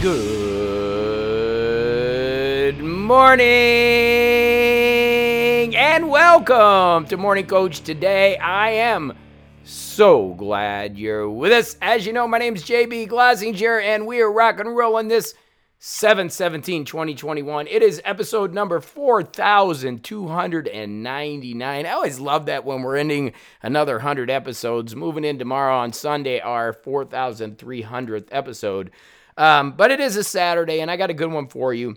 Good morning and welcome to Morning Coach. Today I am so glad you're with us. As you know, my name is JB Glasinger and we are rock and rolling this 717 2021. It is episode number 4299. I always love that when we're ending another 100 episodes. Moving in tomorrow on Sunday, our 4300th episode. Um, but it is a Saturday, and I got a good one for you.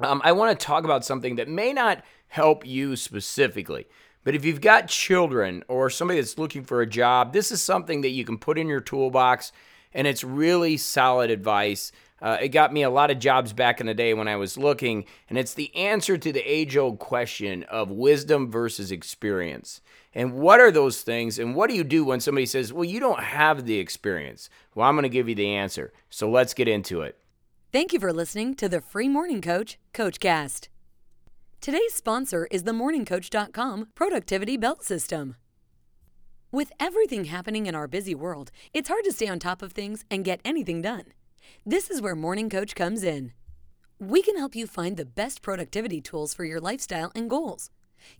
Um, I want to talk about something that may not help you specifically. But if you've got children or somebody that's looking for a job, this is something that you can put in your toolbox, and it's really solid advice. Uh, it got me a lot of jobs back in the day when I was looking, and it's the answer to the age old question of wisdom versus experience. And what are those things? And what do you do when somebody says, Well, you don't have the experience? Well, I'm going to give you the answer. So let's get into it. Thank you for listening to the Free Morning Coach, CoachCast. Today's sponsor is the MorningCoach.com Productivity Belt System. With everything happening in our busy world, it's hard to stay on top of things and get anything done. This is where Morning Coach comes in. We can help you find the best productivity tools for your lifestyle and goals.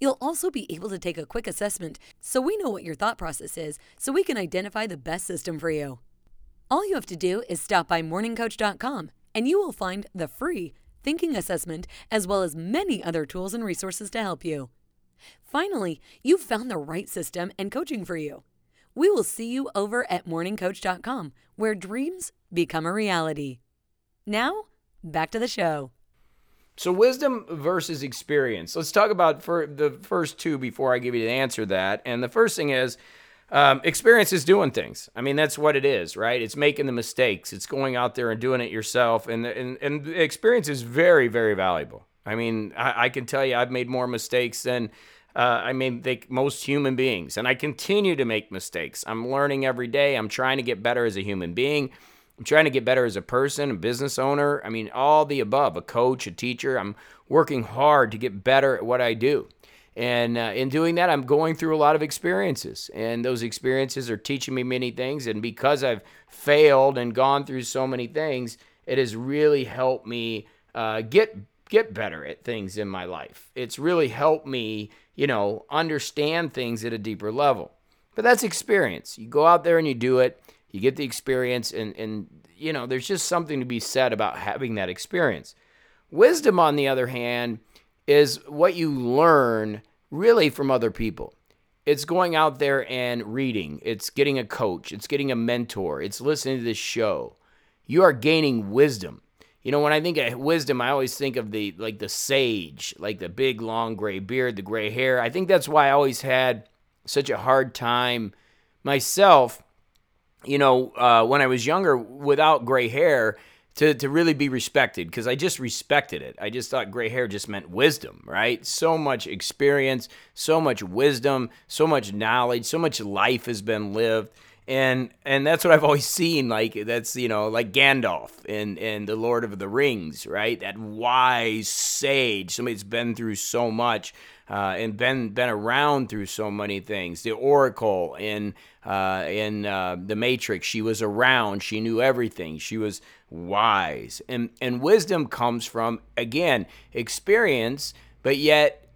You'll also be able to take a quick assessment so we know what your thought process is so we can identify the best system for you. All you have to do is stop by morningcoach.com and you will find the free thinking assessment as well as many other tools and resources to help you. Finally, you've found the right system and coaching for you. We will see you over at morningcoach.com where dreams become a reality. Now, back to the show. So, wisdom versus experience. Let's talk about for the first two before I give you the answer to that. And the first thing is um, experience is doing things. I mean, that's what it is, right? It's making the mistakes. It's going out there and doing it yourself. And and and experience is very very valuable. I mean, I, I can tell you, I've made more mistakes than. Uh, I mean, most human beings, and I continue to make mistakes. I'm learning every day. I'm trying to get better as a human being. I'm trying to get better as a person, a business owner. I mean, all the above, a coach, a teacher. I'm working hard to get better at what I do. And uh, in doing that, I'm going through a lot of experiences. And those experiences are teaching me many things. And because I've failed and gone through so many things, it has really helped me uh, get get better at things in my life. It's really helped me, you know, understand things at a deeper level. But that's experience. You go out there and you do it you get the experience, and, and you know, there's just something to be said about having that experience. Wisdom, on the other hand, is what you learn really from other people. It's going out there and reading, it's getting a coach, it's getting a mentor, it's listening to this show. You are gaining wisdom. You know, when I think of wisdom, I always think of the like the sage, like the big long gray beard, the gray hair. I think that's why I always had such a hard time myself you know, uh, when I was younger without gray hair to, to really be respected because I just respected it. I just thought gray hair just meant wisdom, right? So much experience, so much wisdom, so much knowledge, so much life has been lived. And and that's what I've always seen. Like that's you know like Gandalf in in the Lord of the Rings, right? That wise sage, somebody that's been through so much uh, and been been around through so many things. The Oracle in uh, in uh, the Matrix, she was around. She knew everything. She was wise, and and wisdom comes from again experience, but yet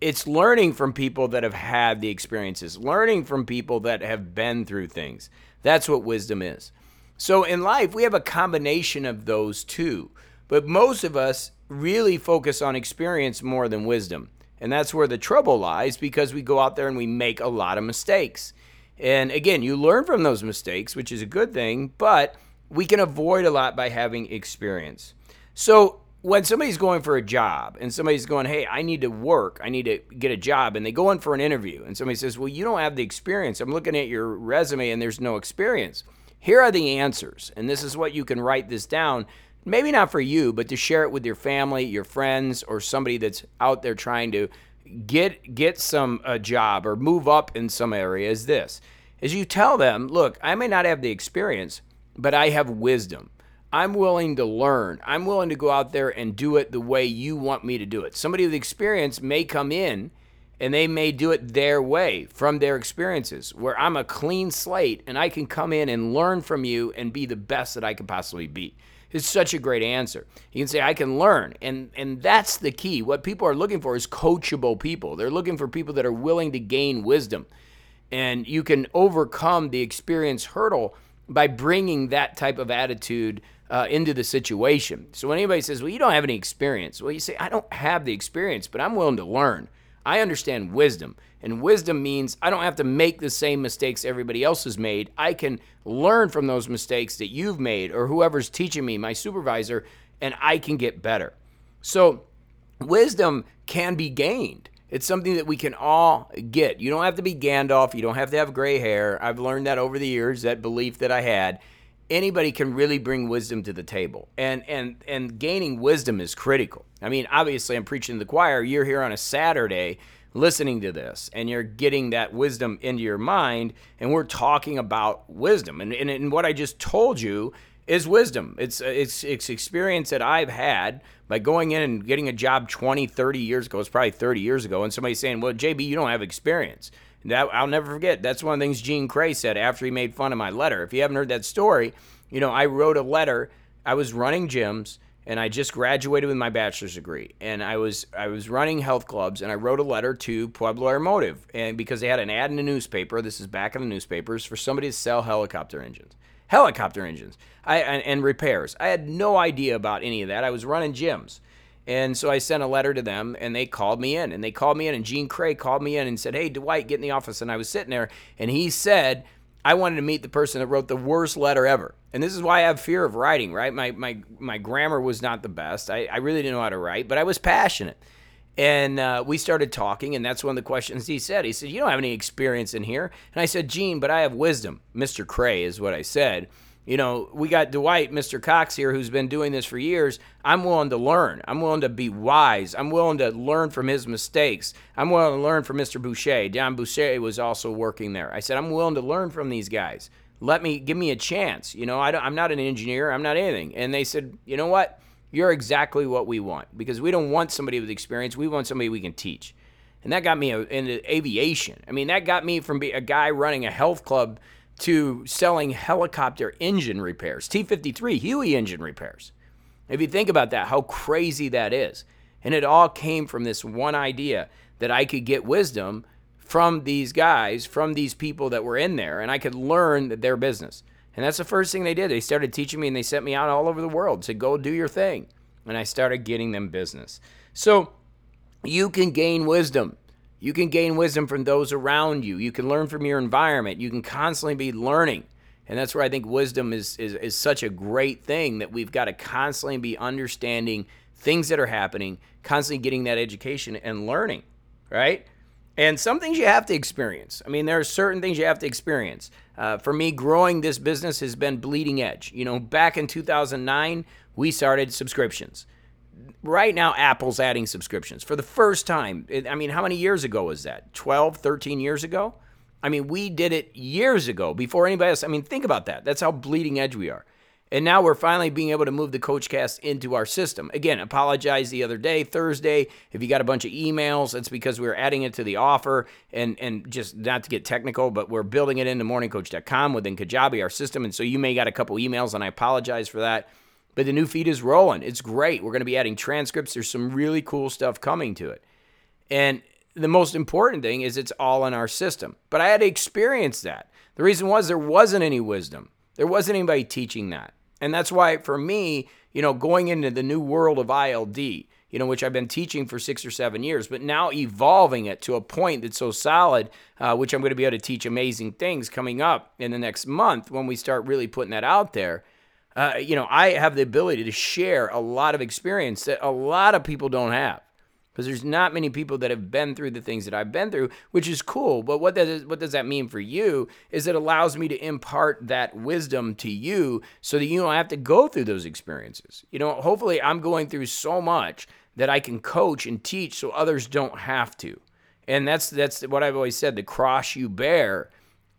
it's learning from people that have had the experiences, learning from people that have been through things. That's what wisdom is. So in life, we have a combination of those two. But most of us really focus on experience more than wisdom. And that's where the trouble lies because we go out there and we make a lot of mistakes. And again, you learn from those mistakes, which is a good thing, but we can avoid a lot by having experience. So when somebody's going for a job and somebody's going, hey, I need to work, I need to get a job, and they go in for an interview, and somebody says, well, you don't have the experience. I'm looking at your resume and there's no experience. Here are the answers, and this is what you can write this down maybe not for you, but to share it with your family, your friends, or somebody that's out there trying to get get some a job or move up in some area is this. As you tell them, look, I may not have the experience, but I have wisdom. I'm willing to learn. I'm willing to go out there and do it the way you want me to do it. Somebody with experience may come in and they may do it their way from their experiences, where I'm a clean slate and I can come in and learn from you and be the best that I can possibly be. It's such a great answer. You can say, I can learn. And and that's the key. What people are looking for is coachable people. They're looking for people that are willing to gain wisdom. And you can overcome the experience hurdle by bringing that type of attitude uh, into the situation. So when anybody says, Well, you don't have any experience, well, you say, I don't have the experience, but I'm willing to learn. I understand wisdom. And wisdom means I don't have to make the same mistakes everybody else has made. I can learn from those mistakes that you've made or whoever's teaching me, my supervisor, and I can get better. So, wisdom can be gained. It's something that we can all get. You don't have to be Gandalf. You don't have to have gray hair. I've learned that over the years, that belief that I had. Anybody can really bring wisdom to the table. And and and gaining wisdom is critical. I mean, obviously I'm preaching to the choir. You're here on a Saturday listening to this and you're getting that wisdom into your mind and we're talking about wisdom and, and, and what i just told you is wisdom it's, it's it's experience that i've had by going in and getting a job 20 30 years ago it's probably 30 years ago and somebody saying well jb you don't have experience that i'll never forget. That's one of the things gene cray said after he made fun of my letter. If you haven't heard that story you know i wrote a letter. I was running gyms and I just graduated with my bachelor's degree, and I was I was running health clubs, and I wrote a letter to Pueblo Aeromotive, and because they had an ad in the newspaper, this is back in the newspapers for somebody to sell helicopter engines, helicopter engines, I and, and repairs. I had no idea about any of that. I was running gyms, and so I sent a letter to them, and they called me in, and they called me in, and Gene Cray called me in and said, "Hey, Dwight, get in the office," and I was sitting there, and he said I wanted to meet the person that wrote the worst letter ever. And this is why I have fear of writing, right? My, my, my grammar was not the best. I, I really didn't know how to write, but I was passionate. And uh, we started talking, and that's one of the questions he said. He said, You don't have any experience in here. And I said, Gene, but I have wisdom. Mr. Cray is what I said you know, we got Dwight, Mr. Cox here, who's been doing this for years. I'm willing to learn. I'm willing to be wise. I'm willing to learn from his mistakes. I'm willing to learn from Mr. Boucher. John Boucher was also working there. I said, I'm willing to learn from these guys. Let me, give me a chance. You know, I am not an engineer. I'm not anything. And they said, you know what? You're exactly what we want because we don't want somebody with experience. We want somebody we can teach. And that got me into aviation. I mean, that got me from being a guy running a health club – to selling helicopter engine repairs, T 53 Huey engine repairs. If you think about that, how crazy that is. And it all came from this one idea that I could get wisdom from these guys, from these people that were in there, and I could learn their business. And that's the first thing they did. They started teaching me and they sent me out all over the world, said, go do your thing. And I started getting them business. So you can gain wisdom. You can gain wisdom from those around you. You can learn from your environment. You can constantly be learning. And that's where I think wisdom is, is, is such a great thing that we've got to constantly be understanding things that are happening, constantly getting that education and learning, right? And some things you have to experience. I mean, there are certain things you have to experience. Uh, for me, growing this business has been bleeding edge. You know, back in 2009, we started subscriptions right now apple's adding subscriptions. For the first time i mean how many years ago was that? 12 13 years ago? I mean we did it years ago before anybody else. I mean think about that. That's how bleeding edge we are. And now we're finally being able to move the coachcast into our system. Again apologize the other day thursday if you got a bunch of emails it's because we are adding it to the offer. And and just not to get technical but we're building it into morningcoach.com within kajabi our system. And so you may got a couple emails and i apologize for that but the new feed is rolling. It's great. We're going to be adding transcripts. There's some really cool stuff coming to it. And the most important thing is it's all in our system. But I had to experience that. The reason was there wasn't any wisdom. There wasn't anybody teaching that. And that's why for me, you know, going into the new world of ILD, you know, which I've been teaching for six or seven years, but now evolving it to a point that's so solid, uh, which I'm going to be able to teach amazing things coming up in the next month when we start really putting that out there uh, you know, I have the ability to share a lot of experience that a lot of people don't have. Because there's not many people that have been through the things that I've been through, which is cool. But what does what does that mean for you? Is it allows me to impart that wisdom to you so that you don't have to go through those experiences. You know, hopefully I'm going through so much that I can coach and teach so others don't have to. And that's that's what I've always said, the cross you bear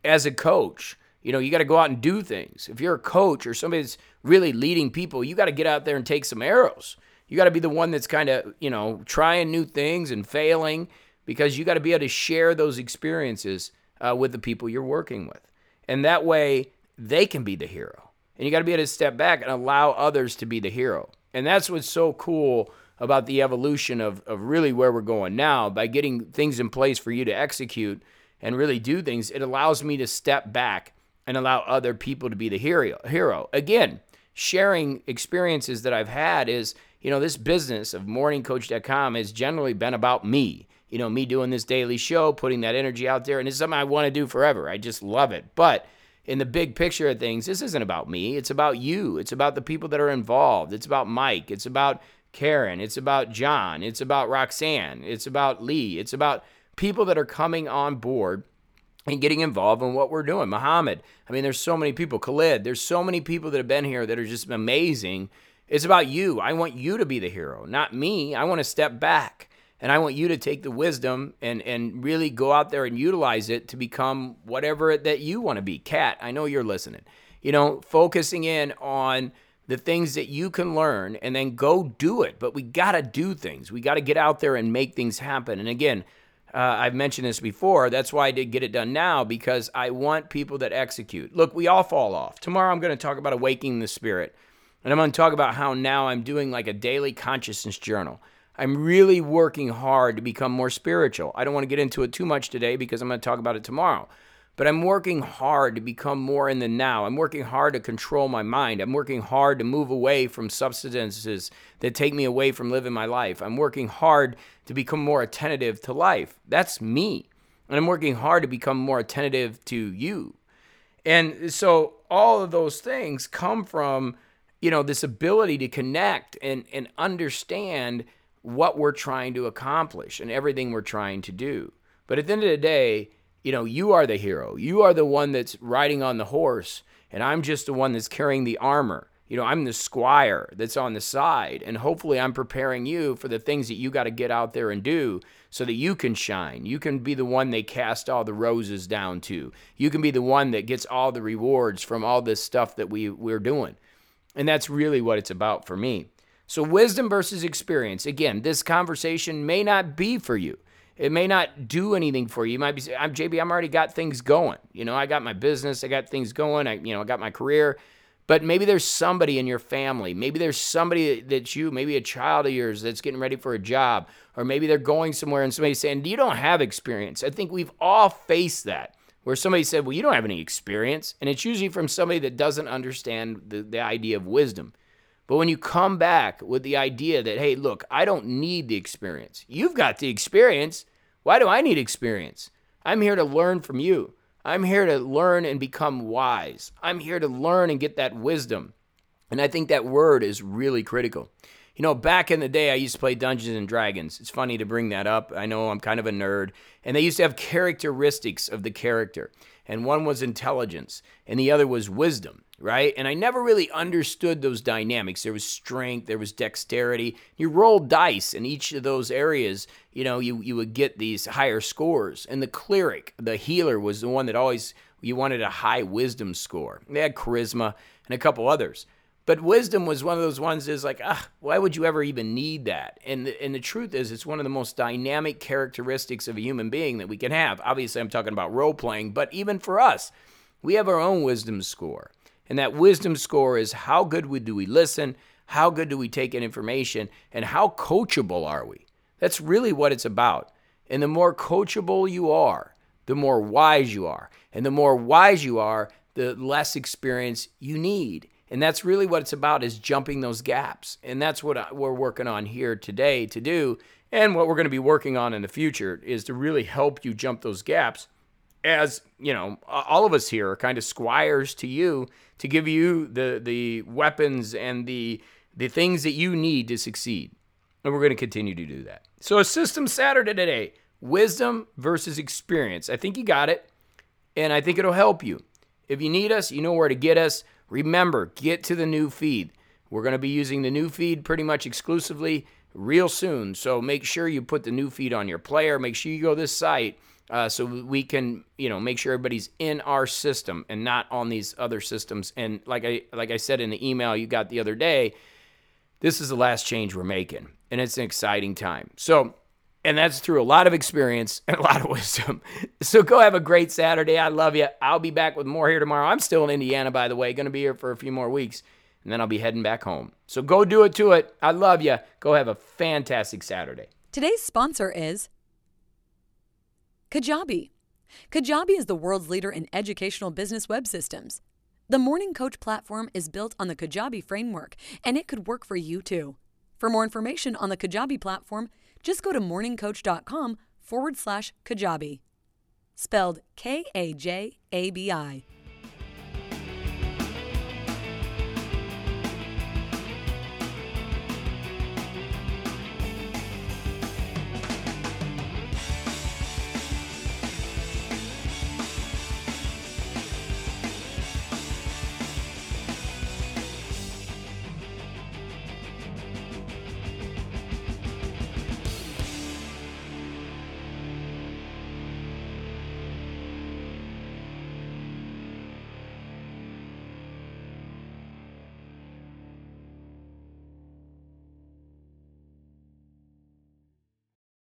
as a coach you know, you got to go out and do things. If you're a coach or somebody that's really leading people, you got to get out there and take some arrows. You got to be the one that's kind of, you know, trying new things and failing because you got to be able to share those experiences uh, with the people you're working with. And that way they can be the hero. And you got to be able to step back and allow others to be the hero. And that's what's so cool about the evolution of, of really where we're going now by getting things in place for you to execute and really do things. It allows me to step back and allow other people to be the hero. Hero again, sharing experiences that I've had is you know this business of morningcoach.com has generally been about me. You know, me doing this daily show, putting that energy out there, and it's something I want to do forever. I just love it. But in the big picture of things, this isn't about me. It's about you. It's about the people that are involved. It's about Mike. It's about Karen. It's about John. It's about Roxanne. It's about Lee. It's about people that are coming on board and getting involved in what we're doing. Muhammad, I mean, there's so many people. Khalid, there's so many people that have been here that are just amazing. It's about you. I want you to be the hero, not me. I want to step back and I want you to take the wisdom and and really go out there and utilize it to become whatever that you want to be. Kat, I know you're listening. You know, focusing in on the things that you can learn and then go do it. But we got to do things. We got to get out there and make things happen. And again, uh, I've mentioned this before. That's why I did get it done now because I want people that execute. Look, we all fall off. Tomorrow I'm going to talk about awakening the spirit. And I'm going to talk about how now I'm doing like a daily consciousness journal. I'm really working hard to become more spiritual. I don't want to get into it too much today because I'm going to talk about it tomorrow. But I'm working hard to become more in the now. I'm working hard to control my mind. I'm working hard to move away from substances that take me away from living my life. I'm working hard to become more attentive to life. That's me. And I'm working hard to become more attentive to you. And so all of those things come from, you know, this ability to connect and, and understand what we're trying to accomplish and everything we're trying to do. But at the end of the day, you know, you are the hero. You are the one that's riding on the horse, and I'm just the one that's carrying the armor. You know, I'm the squire that's on the side, and hopefully I'm preparing you for the things that you got to get out there and do so that you can shine. You can be the one they cast all the roses down to. You can be the one that gets all the rewards from all this stuff that we, we're doing. And that's really what it's about for me. So, wisdom versus experience. Again, this conversation may not be for you. It may not do anything for you. You might be I'm JB, I'm already got things going. You know, I got my business, I got things going, I, you know, I got my career. But maybe there's somebody in your family. Maybe there's somebody that you, maybe a child of yours that's getting ready for a job, or maybe they're going somewhere and somebody's saying, You don't have experience. I think we've all faced that where somebody said, Well, you don't have any experience. And it's usually from somebody that doesn't understand the, the idea of wisdom. But when you come back with the idea that, hey, look, I don't need the experience, you've got the experience. Why do I need experience? I'm here to learn from you. I'm here to learn and become wise. I'm here to learn and get that wisdom. And I think that word is really critical. You know, back in the day, I used to play Dungeons and Dragons. It's funny to bring that up. I know I'm kind of a nerd. And they used to have characteristics of the character. And one was intelligence, and the other was wisdom right? And I never really understood those dynamics. There was strength, there was dexterity. You rolled dice in each of those areas, you know, you, you would get these higher scores. And the cleric, the healer, was the one that always you wanted a high wisdom score. They had charisma and a couple others. But wisdom was one of those ones is like, ah, why would you ever even need that? And the, and the truth is, it's one of the most dynamic characteristics of a human being that we can have. Obviously, I'm talking about role playing, but even for us, we have our own wisdom score. And that wisdom score is how good do we listen? How good do we take in information? And how coachable are we? That's really what it's about. And the more coachable you are, the more wise you are. And the more wise you are, the less experience you need. And that's really what it's about is jumping those gaps. And that's what we're working on here today to do. And what we're going to be working on in the future is to really help you jump those gaps as, you know, all of us here are kind of squires to you to give you the the weapons and the the things that you need to succeed. And we're going to continue to do that. So a system Saturday today, wisdom versus experience. I think you got it. And I think it'll help you. If you need us, you know where to get us. Remember, get to the new feed. We're going to be using the new feed pretty much exclusively real soon. So make sure you put the new feed on your player. Make sure you go to this site uh, so we can you know make sure everybody's in our system and not on these other systems and like i like i said in the email you got the other day this is the last change we're making and it's an exciting time so And that's through a lot of experience and a lot of wisdom. So go have a great Saturday. I love you. I'll be back with more here tomorrow. I'm still in Indiana, by the way, going to be here for a few more weeks, and then I'll be heading back home. So go do it to it. I love you. Go have a fantastic Saturday. Today's sponsor is Kajabi. Kajabi is the world's leader in educational business web systems. The Morning Coach platform is built on the Kajabi framework, and it could work for you too. For more information on the Kajabi platform, just go to morningcoach.com forward slash Kajabi. Spelled K A J A B I.